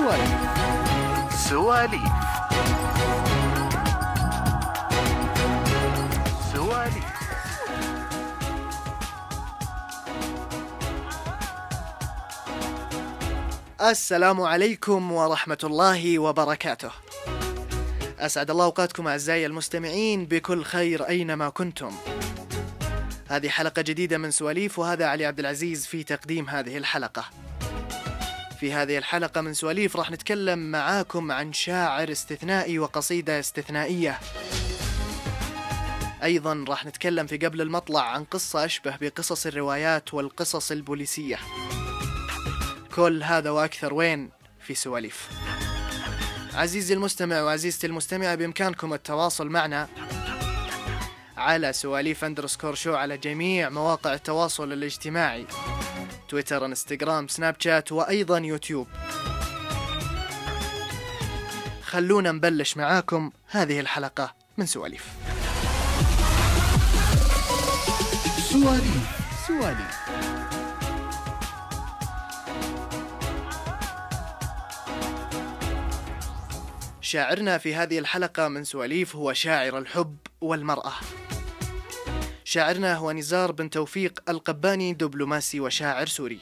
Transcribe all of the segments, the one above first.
سواليف سواليف سواليف السلام عليكم ورحمة الله وبركاته. أسعد الله أوقاتكم أعزائي المستمعين بكل خير أينما كنتم. هذه حلقة جديدة من سواليف وهذا علي عبد العزيز في تقديم هذه الحلقة. في هذه الحلقة من سواليف راح نتكلم معاكم عن شاعر استثنائي وقصيدة استثنائية. أيضا راح نتكلم في قبل المطلع عن قصة أشبه بقصص الروايات والقصص البوليسية. كل هذا وأكثر وين في سواليف عزيزي المستمع وعزيزتي المستمعة بإمكانكم التواصل معنا على سواليف أندرسكور شو على جميع مواقع التواصل الاجتماعي تويتر انستغرام سناب شات وأيضا يوتيوب. خلونا نبلش معاكم هذه الحلقة من سواليف. سواليف. سواليف. شاعرنا في هذه الحلقة من سواليف هو شاعر الحب والمرأة. شاعرنا هو نزار بن توفيق القباني دبلوماسي وشاعر سوري.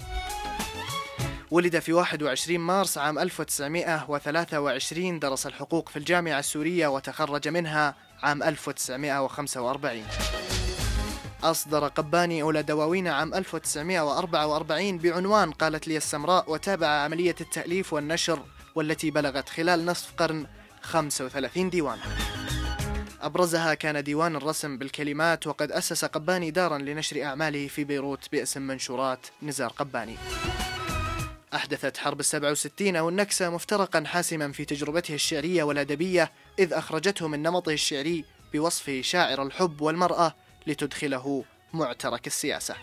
ولد في 21 مارس عام 1923 درس الحقوق في الجامعة السورية وتخرج منها عام 1945. أصدر قباني أولى دواوين عام 1944 بعنوان قالت لي السمراء وتابع عملية التأليف والنشر والتي بلغت خلال نصف قرن 35 ديوان أبرزها كان ديوان الرسم بالكلمات وقد أسس قباني دارا لنشر أعماله في بيروت باسم منشورات نزار قباني. أحدثت حرب السبع وستين أو النكسة مفترقا حاسما في تجربته الشعرية والأدبية إذ أخرجته من نمطه الشعري بوصفه شاعر الحب والمرأة لتدخله معترك السياسة.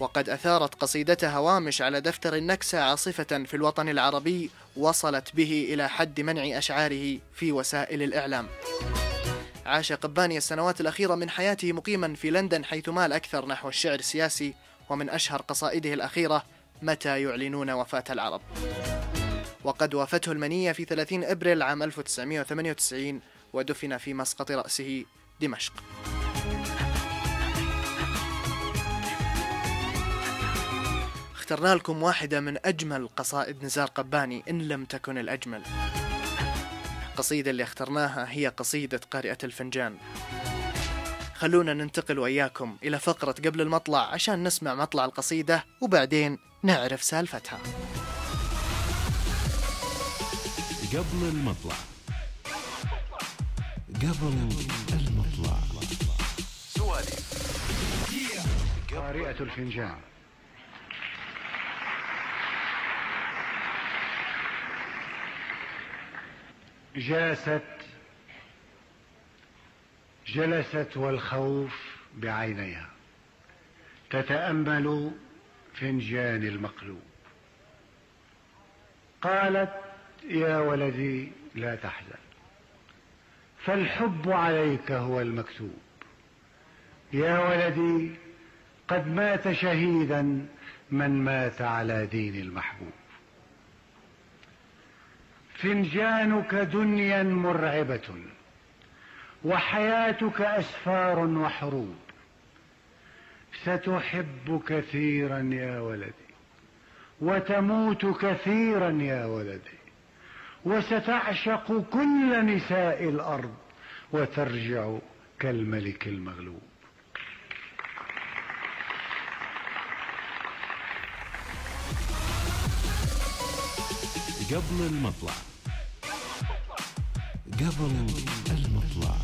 وقد أثارت قصيدته هوامش على دفتر النكسة عاصفة في الوطن العربي وصلت به إلى حد منع أشعاره في وسائل الإعلام. عاش قباني السنوات الأخيرة من حياته مقيما في لندن حيث مال أكثر نحو الشعر السياسي ومن أشهر قصائده الأخيرة متى يعلنون وفاة العرب. وقد وافته المنية في 30 أبريل عام 1998 ودفن في مسقط رأسه دمشق. اخترنا لكم واحدة من أجمل قصائد نزار قباني إن لم تكن الأجمل. القصيدة اللي اخترناها هي قصيدة قارئة الفنجان. خلونا ننتقل وإياكم إلى فقرة قبل المطلع عشان نسمع مطلع القصيدة وبعدين نعرف سالفتها. قبل المطلع. قبل المطلع. سوالف قارئة الفنجان. جاست جلست والخوف بعينيها. تتأمل فنجان المقلوب. قالت يا ولدي لا تحزن. فالحب عليك هو المكتوب. يا ولدي قد مات شهيدا من مات على دين المحبوب. فنجانك دنيا مرعبة وحياتك أسفار وحروب. ستحب كثيرا يا ولدي وتموت كثيرا يا ولدي وستعشق كل نساء الأرض وترجع كالملك المغلوب. قبل المطلع. قبل المطلع.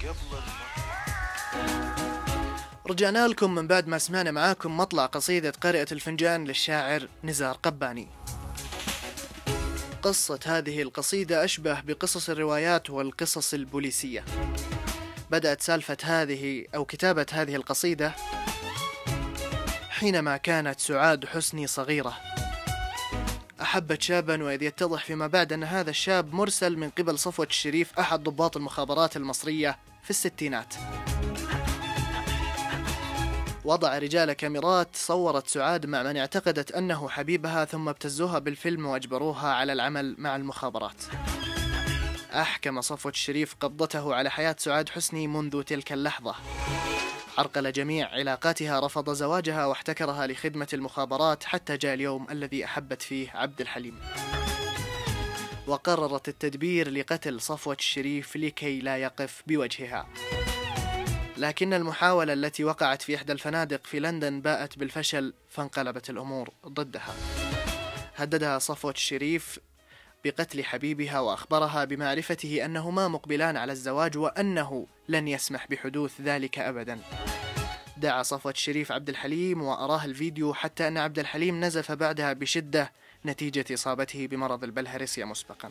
قبل رجعنا لكم من بعد ما سمعنا معاكم مطلع قصيدة قارئة الفنجان للشاعر نزار قباني. قصة هذه القصيدة أشبه بقصص الروايات والقصص البوليسية. بدأت سالفة هذه أو كتابة هذه القصيدة حينما كانت سعاد حسني صغيرة. أحبت شابا وإذ يتضح فيما بعد أن هذا الشاب مرسل من قبل صفوة الشريف أحد ضباط المخابرات المصرية في الستينات. وضع رجال كاميرات صورت سعاد مع من اعتقدت أنه حبيبها ثم ابتزوها بالفيلم وأجبروها على العمل مع المخابرات. أحكم صفوة الشريف قبضته على حياة سعاد حسني منذ تلك اللحظة. عرقل جميع علاقاتها رفض زواجها واحتكرها لخدمة المخابرات حتى جاء اليوم الذي أحبت فيه عبد الحليم. وقررت التدبير لقتل صفوة الشريف لكي لا يقف بوجهها. لكن المحاولة التي وقعت في إحدى الفنادق في لندن باءت بالفشل فانقلبت الأمور ضدها. هددها صفوة الشريف بقتل حبيبها وأخبرها بمعرفته أنهما مقبلان على الزواج وأنه لن يسمح بحدوث ذلك أبدا. دعا صفوة الشريف عبد الحليم وأراه الفيديو حتى أن عبد الحليم نزف بعدها بشدة نتيجة إصابته بمرض البلهارسيا مسبقا.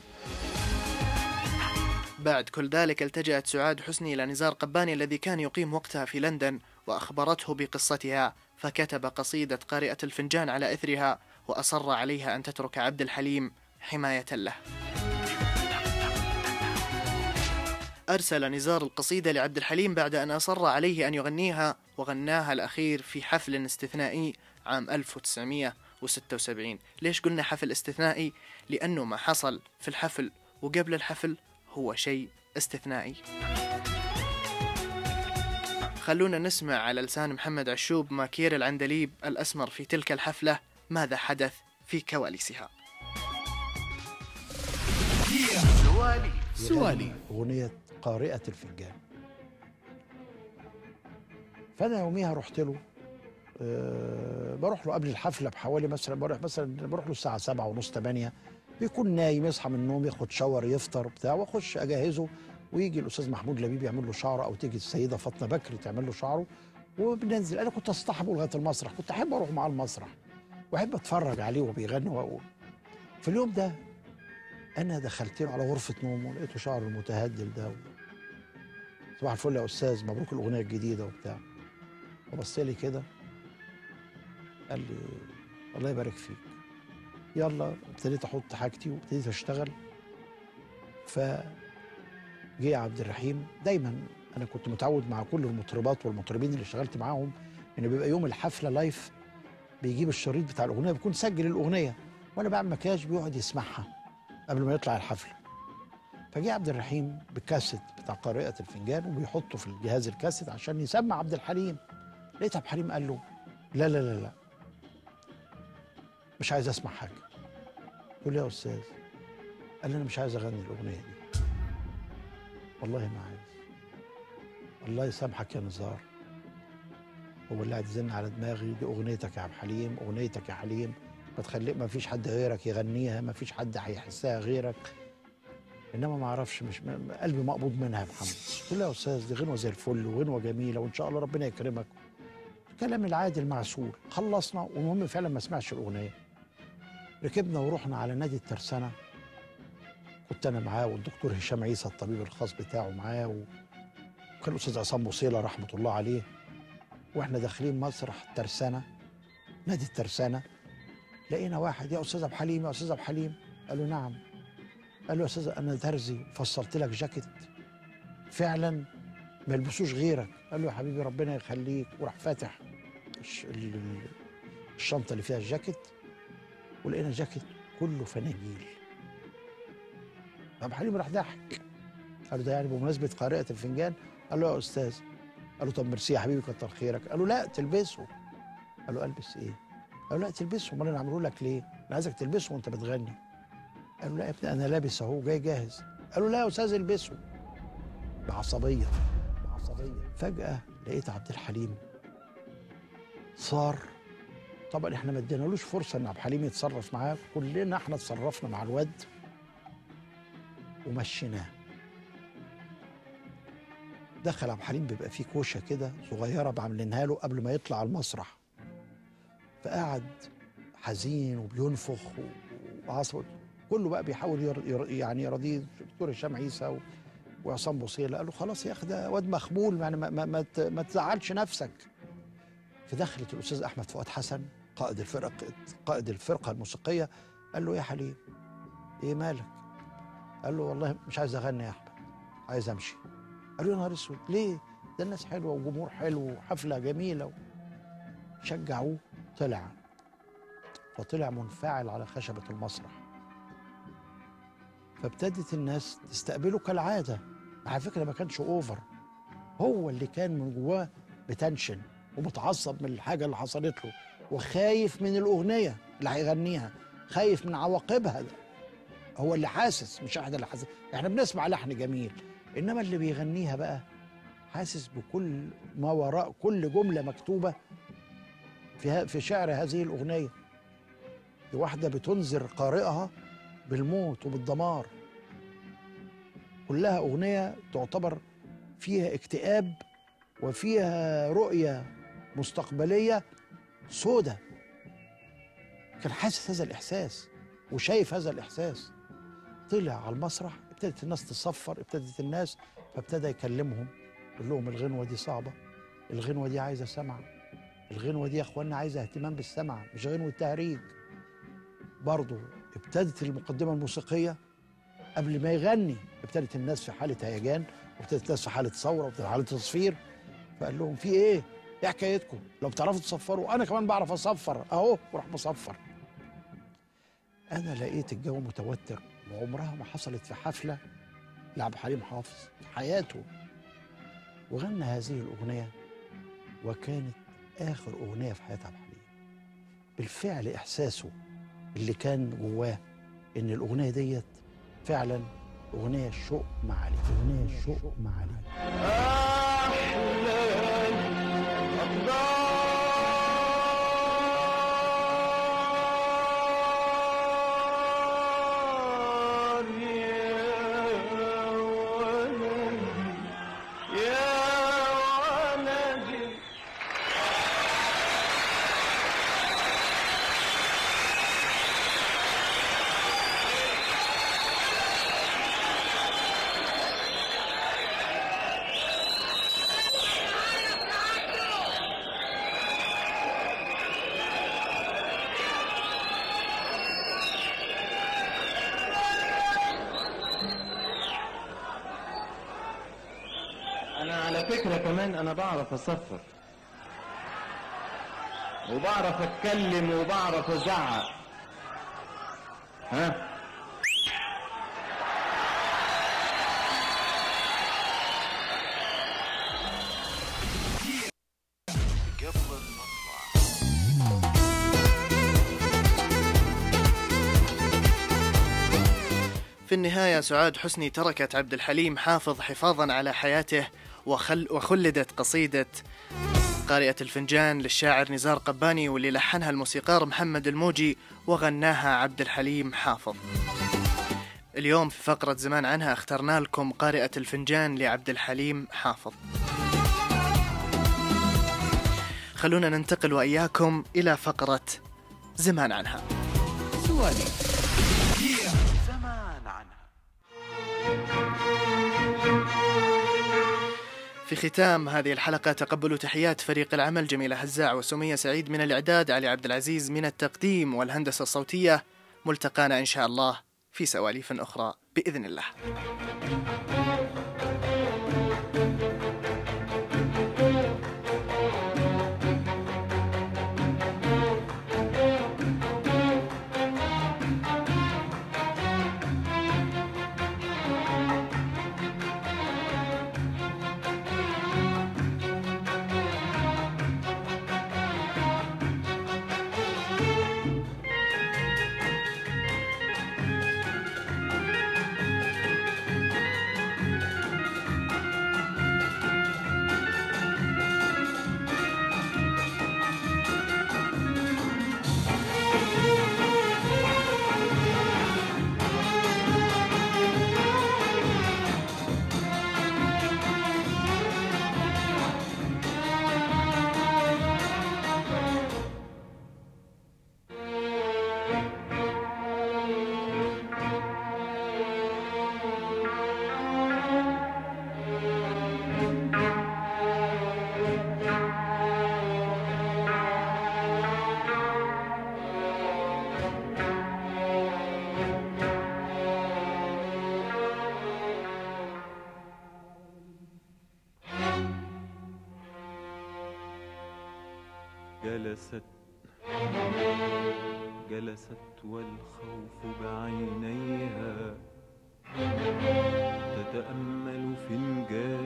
بعد كل ذلك التجأت سعاد حسني إلى نزار قباني الذي كان يقيم وقتها في لندن وأخبرته بقصتها فكتب قصيدة قارئة الفنجان على إثرها وأصر عليها أن تترك عبد الحليم حماية له. أرسل نزار القصيدة لعبد الحليم بعد أن أصر عليه أن يغنيها وغناها الأخير في حفل استثنائي عام 1976 ليش قلنا حفل استثنائي؟ لأنه ما حصل في الحفل وقبل الحفل هو شيء استثنائي. خلونا نسمع على لسان محمد عشوب ماكير العندليب الأسمر في تلك الحفلة ماذا حدث في كواليسها. سوالي أغنية قارئة الفنجان فأنا يوميها رحت له أه بروح له قبل الحفلة بحوالي مثلا بروح مثلا بروح له الساعة سبعة ونص تمانية بيكون نايم يصحى من النوم ياخد شاور يفطر بتاع واخش أجهزه ويجي الأستاذ محمود لبيب يعمل له شعره أو تيجي السيدة فاطمة بكري تعمل له شعره وبننزل أنا كنت أصطحبه لغاية المسرح كنت أحب أروح معاه المسرح وأحب أتفرج عليه وهو بيغني و... في اليوم ده أنا دخلت له على غرفة نومه لقيته شعره المتهدل ده. صباح الفل يا أستاذ مبروك الأغنية الجديدة وبتاع. وبص لي كده قال لي الله يبارك فيك. يلا ابتديت أحط حاجتي وابتديت أشتغل. ف جه عبد الرحيم. دايما أنا كنت متعود مع كل المطربات والمطربين اللي اشتغلت معاهم إن بيبقى يوم الحفلة لايف بيجيب الشريط بتاع الأغنية بيكون سجل الأغنية. وأنا بعمل مكياج بيقعد يسمعها قبل ما يطلع الحفلة. فجه عبد الرحيم بالكاسيت بتاع قارئة الفنجان وبيحطه في الجهاز الكاسيت عشان يسمع عبد الحليم. لقيت عبد الحليم قال له لا لا لا لا مش عايز أسمع حاجة. قلت له يا أستاذ قال لي أنا مش عايز أغني الأغنية دي. والله ما عايز. الله يسامحك يا نزار هو اللي يزن على دماغي. دي أغنيتك يا عبد الحليم أغنيتك يا حليم. ما تخلي ما فيش حد غيرك يغنيها ما فيش حد هيحسها غيرك. إنما ما أعرفش مش قلبي مقبوض منها يا محمد. قلت له يا أستاذ دي غنوة زي الفل وغنوة جميلة وإن شاء الله ربنا يكرمك. الكلام العادي المعسول. خلصنا والمهم فعلا ما سمعش الأغنية. ركبنا ورحنا على نادي الترسانة. كنت أنا معاه والدكتور هشام عيسى الطبيب الخاص بتاعه معاه وكان الأستاذ عصام بوصيلة رحمة الله عليه. وإحنا داخلين مسرح الترسانة نادي الترسانة. لقينا واحد يا أستاذ أبو حليم يا أستاذ أبو حليم قال له نعم. قال له يا أستاذ أنا ترزي فصلت لك جاكيت. فعلا ما يلبسوش غيرك. قال له يا حبيبي ربنا يخليك. وراح فاتح الش- ال- ال- الشنطة اللي فيها الجاكيت ولقينا جاكيت كله فناجيل. ابو حليم راح ضحك. قال له ده يعني بمناسبة قارئه الفنجان. قال له يا أستاذ. قال له طب ميرسي يا حبيبي كتر خيرك. قال له لا تلبسه. قال له ألبس إيه؟ قال له لا تلبسه. امال أنا عامله لك ليه؟ أنا عايزك تلبسه وأنت بتغني. قال له لا يا ابني أنا لابس أهو جاي جاهز. قال له لا يا أستاذ البسه. بعصبية بعصبية. فجأة لقيت عبد الحليم صار. طبعا إحنا ما ادينالوش فرصة إن عبد الحليم يتصرف معاه. كلنا إحنا اتصرفنا مع الواد ومشيناه. دخل عبد الحليم بيبقى فيه كوشة كده صغيرة بعملينها له قبل ما يطلع المسرح. فقعد حزين وبينفخ وعصب. كله بقى بيحاول ير... ير... يعني يرضيه الدكتور هشام عيسى. وعصام بوصيلة قال له خلاص يا أخي ده واد مخبول يعني ما, ما, ما, ما تزعلش نفسك فدخلت الأستاذ أحمد فؤاد حسن قائد الفرق قائد الفرقة الموسيقية قال له يا حليم إيه مالك؟ قال له والله مش عايز أغني يا أحمد عايز أمشي قال له يا نهار أسود ليه؟ ده الناس حلوة وجمهور حلو وحفلة جميلة شجعوه طلع فطلع منفعل على خشبة المسرح فابتدت الناس تستقبله كالعادة. على فكرة ما كانش over هو اللي كان من جواه متنشن ومتعصب من الحاجة اللي حصلت له وخايف من الأغنية اللي هيغنيها خايف من عواقبها. ده. هو اللي حاسس مش إحنا اللي حاسس. إحنا بنسمع لحن جميل إنما اللي بيغنيها بقى حاسس بكل ما وراء كل جملة مكتوبة في في شعر هذه الأغنية. دي واحدة بتنذر قارئها بالموت وبالدمار. كلها أغنية تعتبر فيها اكتئاب وفيها رؤية مستقبلية سودة. كان حاسس هذا الإحساس وشايف هذا الإحساس. طلع على المسرح ابتدت الناس تصفر ابتدت الناس فابتدى يكلمهم. يقول لهم الغنوة دي صعبة الغنوة دي عايزة سمع. الغنوة دي يا اخوانا عايزة اهتمام بالسمع مش غنوة تهريج. برضه ابتدت المقدمة الموسيقية قبل ما يغني. ابتدت الناس في حالة هيجان وابتدت الناس في حالة ثورة وابتدت حالة تصفير. فقال لهم في إيه؟ إيه حكايتكم؟ لو بتعرفوا تصفروا أنا كمان بعرف أصفر أهو وراح مصفر أنا لقيت الجو متوتر وعمرها ما حصلت في حفلة لعبد الحليم حافظ في حياته. وغنى هذه الأغنية وكانت آخر أغنية في حياة عبد الحليم. بالفعل إحساسه اللي كان جواه إن الأغنية ديت فعلا أغنية شوق معالي أغنية شوق معالي كمان أنا بعرف أصفر. وبعرف أتكلم وبعرف أزعق. ها؟ في النهاية سعاد حسني تركت عبد الحليم حافظ حفاظا على حياته وخل وخلدت قصيدة قارئة الفنجان للشاعر نزار قباني واللي لحنها الموسيقار محمد الموجي وغناها عبد الحليم حافظ. اليوم في فقرة زمان عنها اخترنا لكم قارئة الفنجان لعبد الحليم حافظ. خلونا ننتقل وإياكم إلى فقرة زمان عنها. في ختام هذه الحلقة تقبلوا تحيات فريق العمل جميلة هزاع وسمية سعيد من الإعداد علي عبد العزيز من التقديم والهندسة الصوتية ملتقانا إن شاء الله في سواليف أخرى بإذن الله. جلست. جلست والخوف بعينيها تتأمل فنجان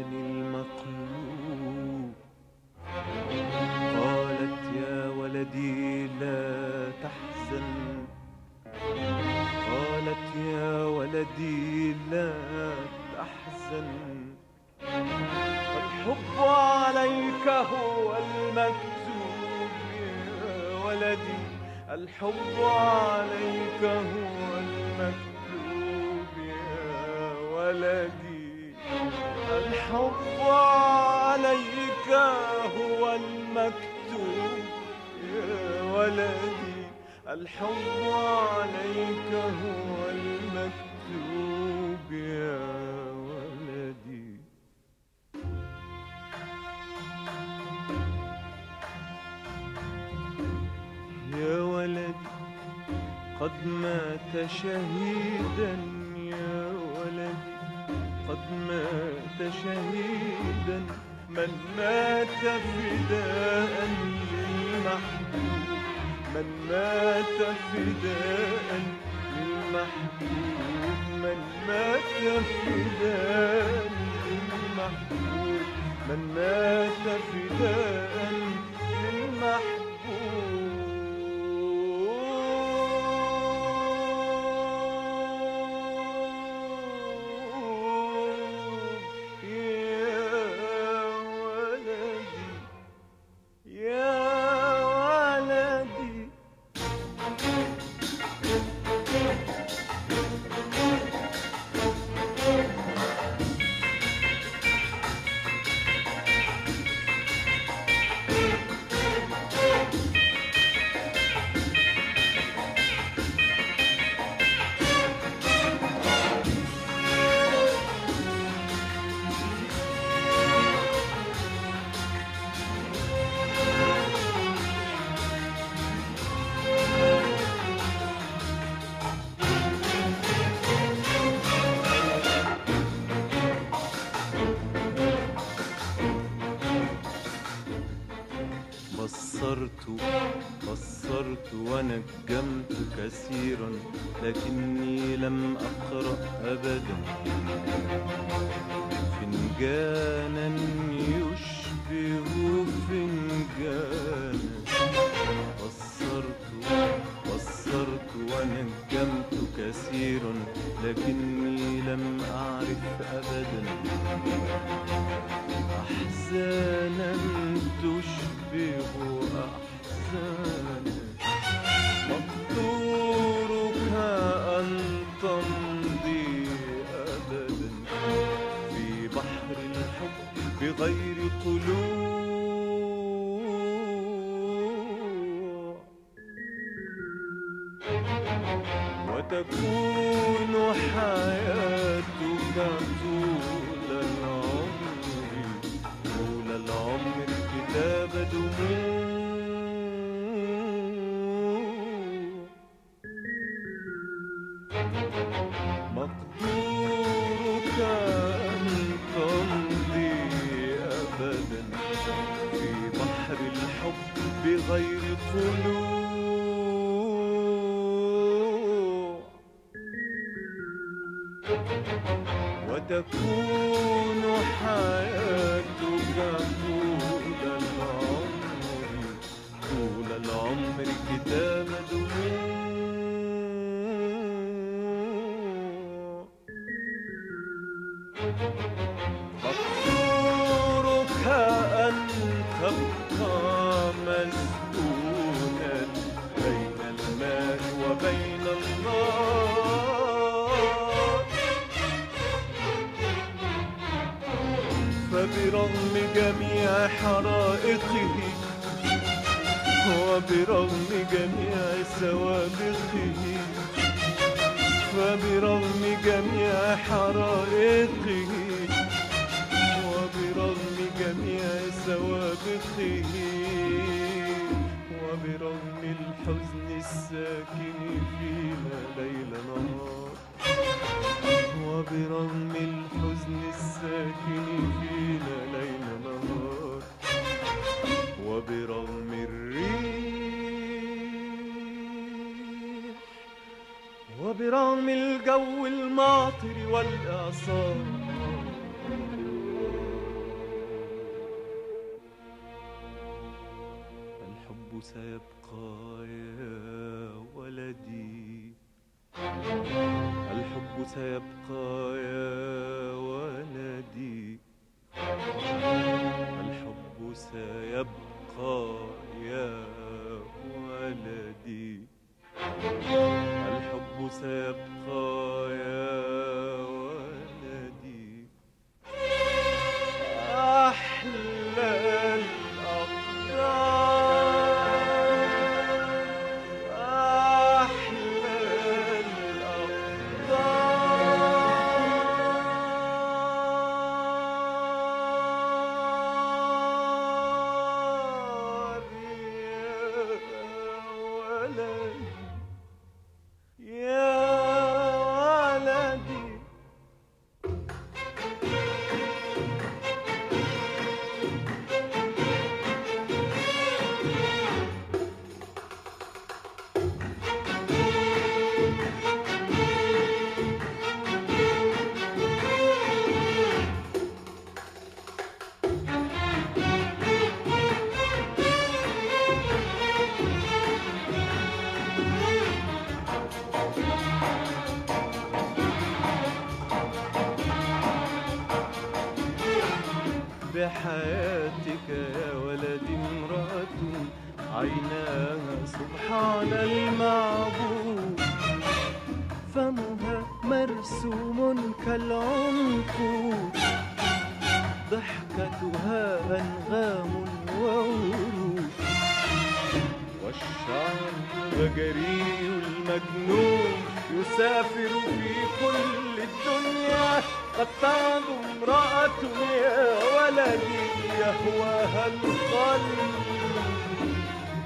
الحب عليك هو المكتوب يا ولدي. الحب عليك هو المكتوب يا ولدي. يا ولدي قد مات شهيدا قد مات شهيدا من مات فداء للمحبوب من مات فداء للمحبوب من مات فداء للمحبوب من مات فداء للمحبوب. بصرت بصرت ونجمت كثيرا لكني لم أقرأ أبدا. فنجانا يشبه فنجانا. بصرت ونجمت كثيرا لكني لم أعرف أبدا. أحزانا تشبه أحزانا. مقدورك أن تمضي أبدا. في بحر الحب بغير قلوب وتكون حياتك طول العمر. طول العمر كتاب دموع. فبرغم جميع حرائقه وبرغم جميع سوابقه فبرغم جميع حرائقه وبرغم جميع سوابقه وبرغم الحزن الساكن فينا ليل نهار. وبرغم الحزن الساكن فينا ليل نهار وبرغم الريح وبرغم الجو الماطر والإعصار. الحب سيبقى يا ولدي. الحب سيبقى يا ولدي. الحب سيبقى يا ولدي. الحب سيبقى يا في كل الدنيا قد تعد امرأة يا ولدي يهواها القلب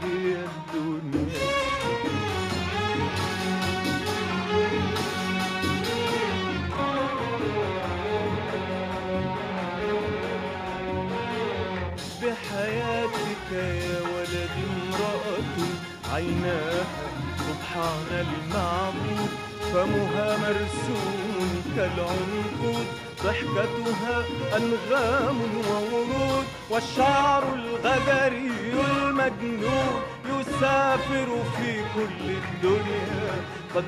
هي الدنيا. بحياتك يا ولدي امرأة عيناها سبحان المعبود فمها مرسوم كالعنقود ضحكتها أنغام وورود والشعر الغجري المجنون يسافر في كل الدنيا. قد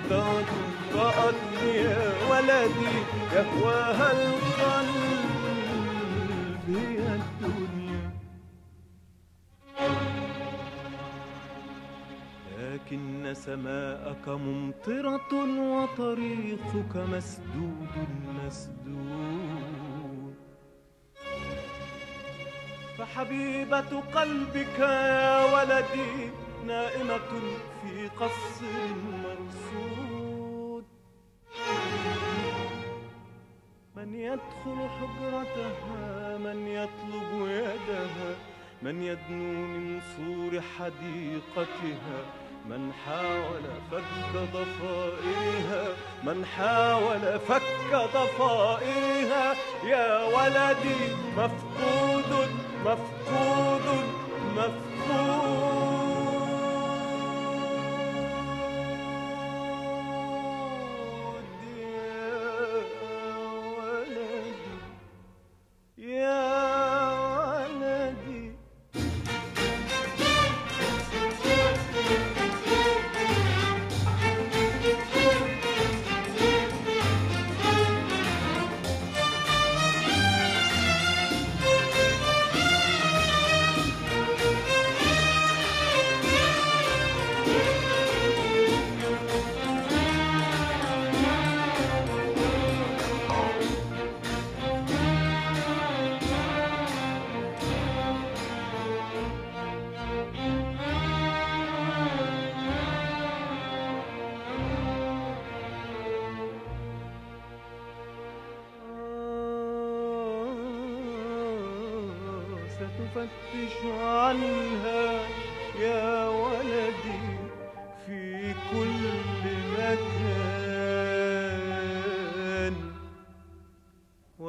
ضاعت يا ولدي يهواها القلب هي الدنيا. لكن سماءك ممطرة وطريقك مسدود مسدود. فحبيبة قلبك يا ولدي نائمة في قصر مرصود. من يدخل حجرتها من يطلب يدها من يدنو من سور حديقتها من حاول فك ضفائرها من حاول فك ضفائرها يا ولدي مفقود مفقود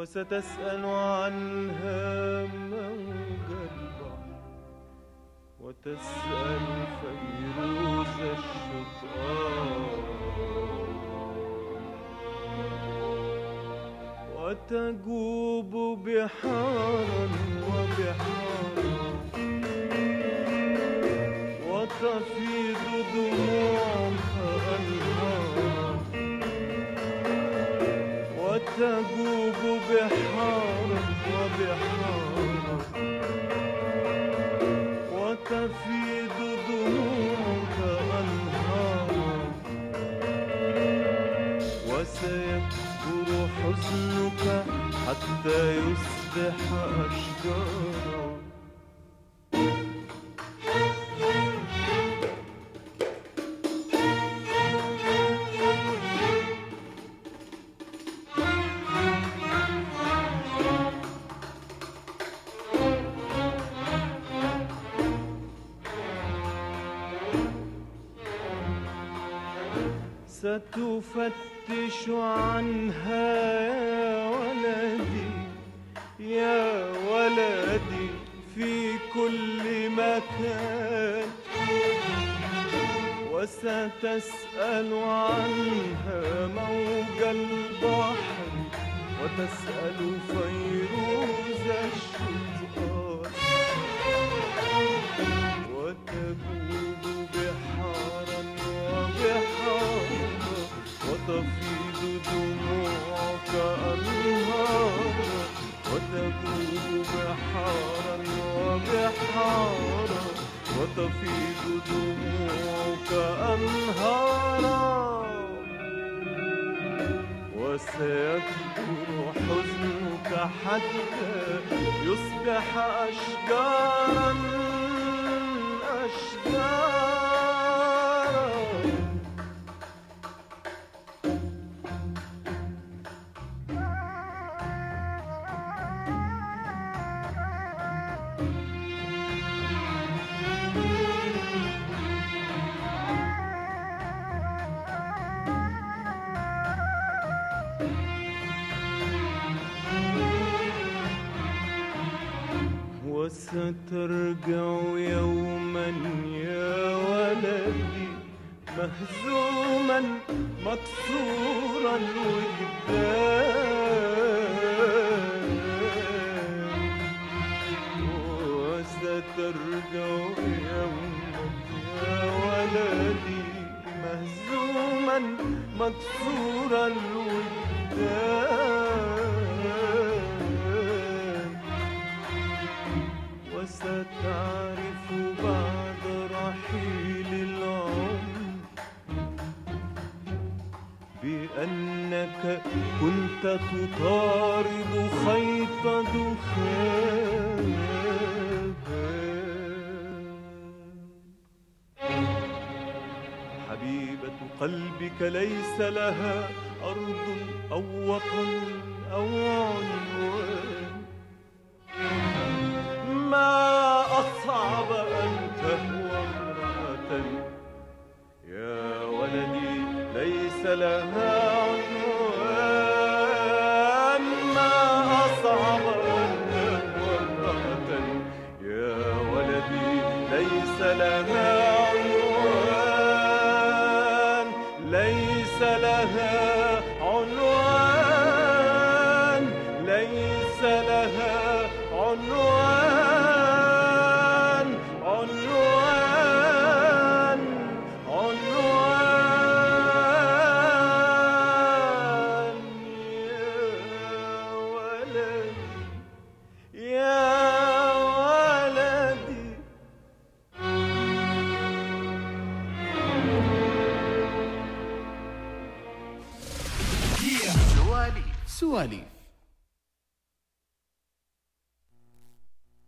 وستسأل عن همه البحر وتسأل فيروز الشطار وتجوب بحارا وبحارا وتفيض دموعا وتجوب بحارا وبحارا وتفيض دموعك أنهارا. وسيكبر حزنك حتى يصبح أشجارا. ستفتش عنها يا ولدي يا ولدي في كل مكان. وستسأل عنها موج البحر وتسأل فيروز الشطآن وتجوب وتفيض دموعك أنهارا وتجوب بحارا وبحارا وتفيض دموعك أنهارا وسيكبر حزنك حتى يصبح أشجارا أشجارا قلبك ليس لها أرض أو وطن أو عنوان. ما أصعب أن تهوى امرأة يا ولدي ليس لها